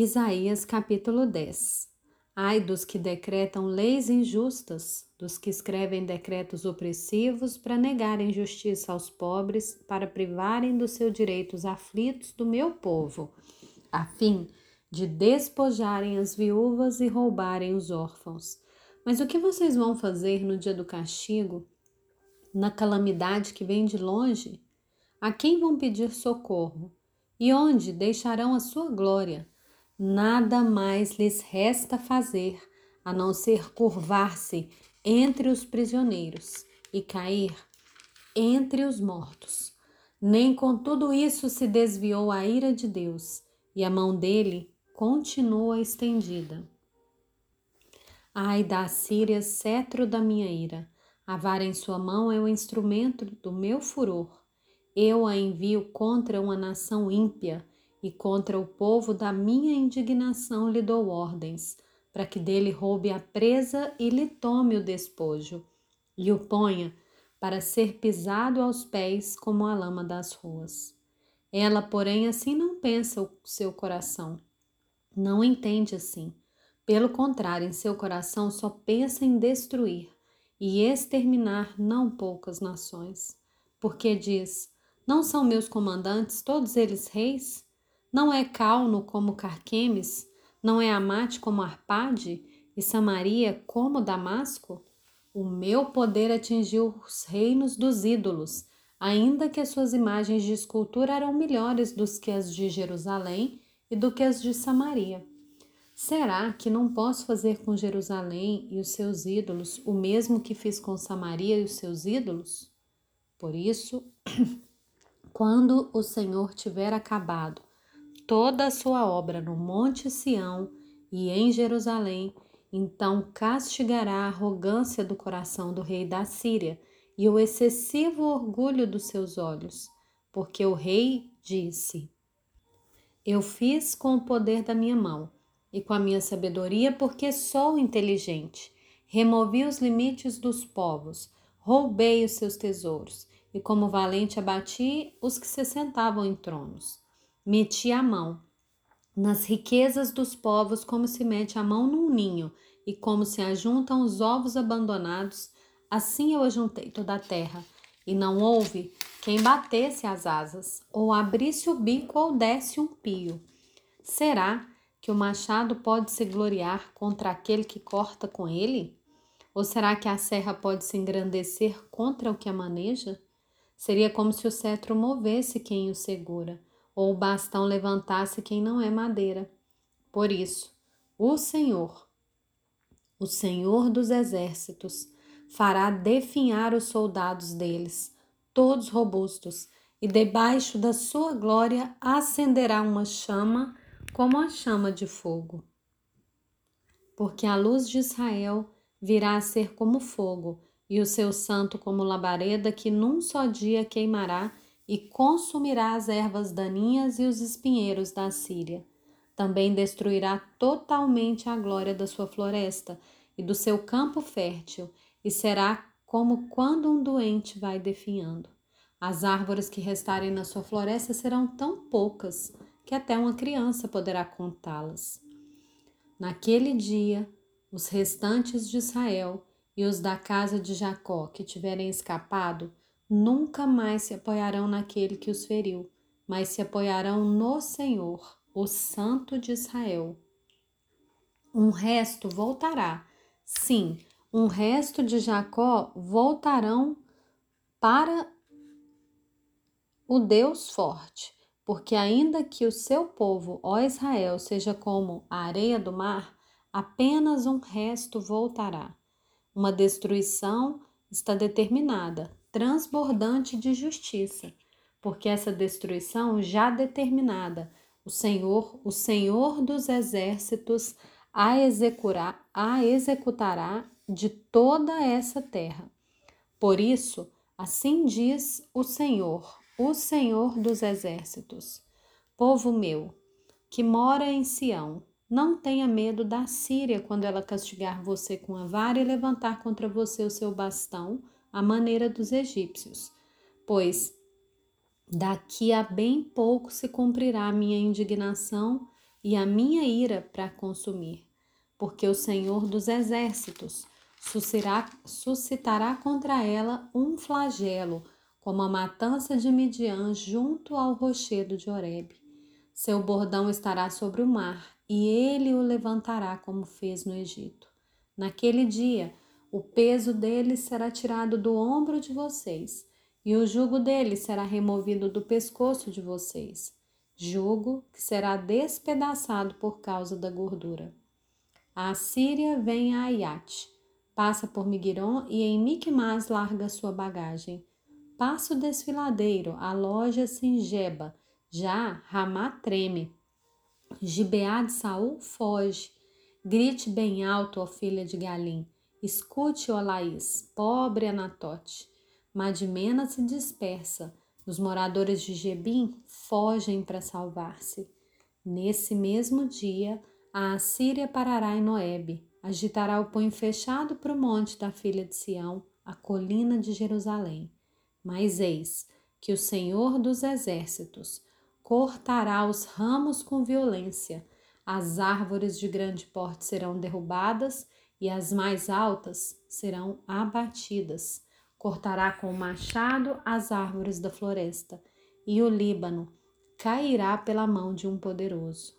Isaías capítulo 10 Ai dos que decretam leis injustas, dos que escrevem decretos opressivos para negarem justiça aos pobres, para privarem dos seus direitos aflitos do meu povo, a fim de despojarem as viúvas e roubarem os órfãos. Mas o que vocês vão fazer no dia do castigo, na calamidade que vem de longe? A quem vão pedir socorro? E onde deixarão a sua glória? Nada mais lhes resta fazer a não ser curvar-se entre os prisioneiros e cair entre os mortos. Nem com tudo isso se desviou a ira de Deus, e a mão dele continua estendida. Ai da Síria, cetro da minha ira, a vara em sua mão é o instrumento do meu furor. Eu a envio contra uma nação ímpia e contra o povo da minha indignação lhe dou ordens, para que dele roube a presa e lhe tome o despojo, e o ponha para ser pisado aos pés como a lama das ruas. Ela, porém, assim não pensa o seu coração. Não entende assim. Pelo contrário, em seu coração só pensa em destruir e exterminar não poucas nações. Porque diz: Não são meus comandantes todos eles reis? Não é Calno como Carquemes? Não é Amate como Arpade? E Samaria como Damasco? O meu poder atingiu os reinos dos ídolos, ainda que as suas imagens de escultura eram melhores do que as de Jerusalém e do que as de Samaria. Será que não posso fazer com Jerusalém e os seus ídolos o mesmo que fiz com Samaria e os seus ídolos? Por isso, quando o Senhor tiver acabado toda a sua obra no Monte Sião e em Jerusalém, então castigará a arrogância do coração do rei da Síria e o excessivo orgulho dos seus olhos, porque o rei disse: Eu fiz com o poder da minha mão e com a minha sabedoria, porque sou inteligente. Removi os limites dos povos, roubei os seus tesouros, e como valente abati os que se sentavam em tronos meti a mão nas riquezas dos povos, como se mete a mão num ninho e como se ajuntam os ovos abandonados, assim eu ajuntei toda a terra, e não houve quem batesse as asas, ou abrisse o bico ou desse um pio. Será que o machado pode se gloriar contra aquele que corta com ele? Ou será que a serra pode se engrandecer contra o que a maneja? Seria como se o cetro movesse quem o segura ou o bastão levantasse quem não é madeira. Por isso, o Senhor, o Senhor dos exércitos, fará definhar os soldados deles, todos robustos, e debaixo da sua glória acenderá uma chama como a chama de fogo. Porque a luz de Israel virá a ser como fogo, e o seu santo como labareda que num só dia queimará e consumirá as ervas daninhas e os espinheiros da Síria. Também destruirá totalmente a glória da sua floresta e do seu campo fértil, e será como quando um doente vai definhando. As árvores que restarem na sua floresta serão tão poucas que até uma criança poderá contá-las. Naquele dia, os restantes de Israel e os da casa de Jacó que tiverem escapado nunca mais se apoiarão naquele que os feriu, mas se apoiarão no Senhor, o Santo de Israel. Um resto voltará, sim, um resto de Jacó voltarão para o Deus forte, porque ainda que o seu povo, ó Israel, seja como a areia do mar, apenas um resto voltará. Uma destruição está determinada, transbordante de justiça, porque essa destruição já determinada, o Senhor, o Senhor dos exércitos, a, a executará de toda essa terra. Por isso, assim diz o Senhor, o Senhor dos exércitos: Povo meu, que mora em Sião, não tenha medo da Síria quando ela castigar você com a vara e levantar contra você o seu bastão à maneira dos egípcios, pois daqui a bem pouco se cumprirá a minha indignação e a minha ira para consumir, porque o Senhor dos exércitos suscitará, contra ela um flagelo, como a matança de Midian junto ao rochedo de Horebe. Seu bordão estará sobre o mar, e ele o levantará como fez no Egito. Naquele dia, o peso dele será tirado do ombro de vocês, e o jugo dele será removido do pescoço de vocês, jugo que será despedaçado por causa da gordura. A Assíria vem a Ayate, passa por Migron e em Micmas larga sua bagagem. Passa o desfiladeiro, aloja-se em Geba, já Ramá treme. Gibeá de Saul foge. Grite bem alto, ó filha de Galim. Escute, ó Laís, pobre Anatote. Madmena se dispersa. Os moradores de Gebim fogem para salvar-se. Nesse mesmo dia, a Assíria parará em Noeb, agitará o punho fechado para o monte da filha de Sião, a colina de Jerusalém. Mas eis que o Senhor dos exércitos cortará os ramos com violência, as árvores de grande porte serão derrubadas e as mais altas serão abatidas. Cortará com o machado as árvores da floresta, e o Líbano cairá pela mão de um poderoso.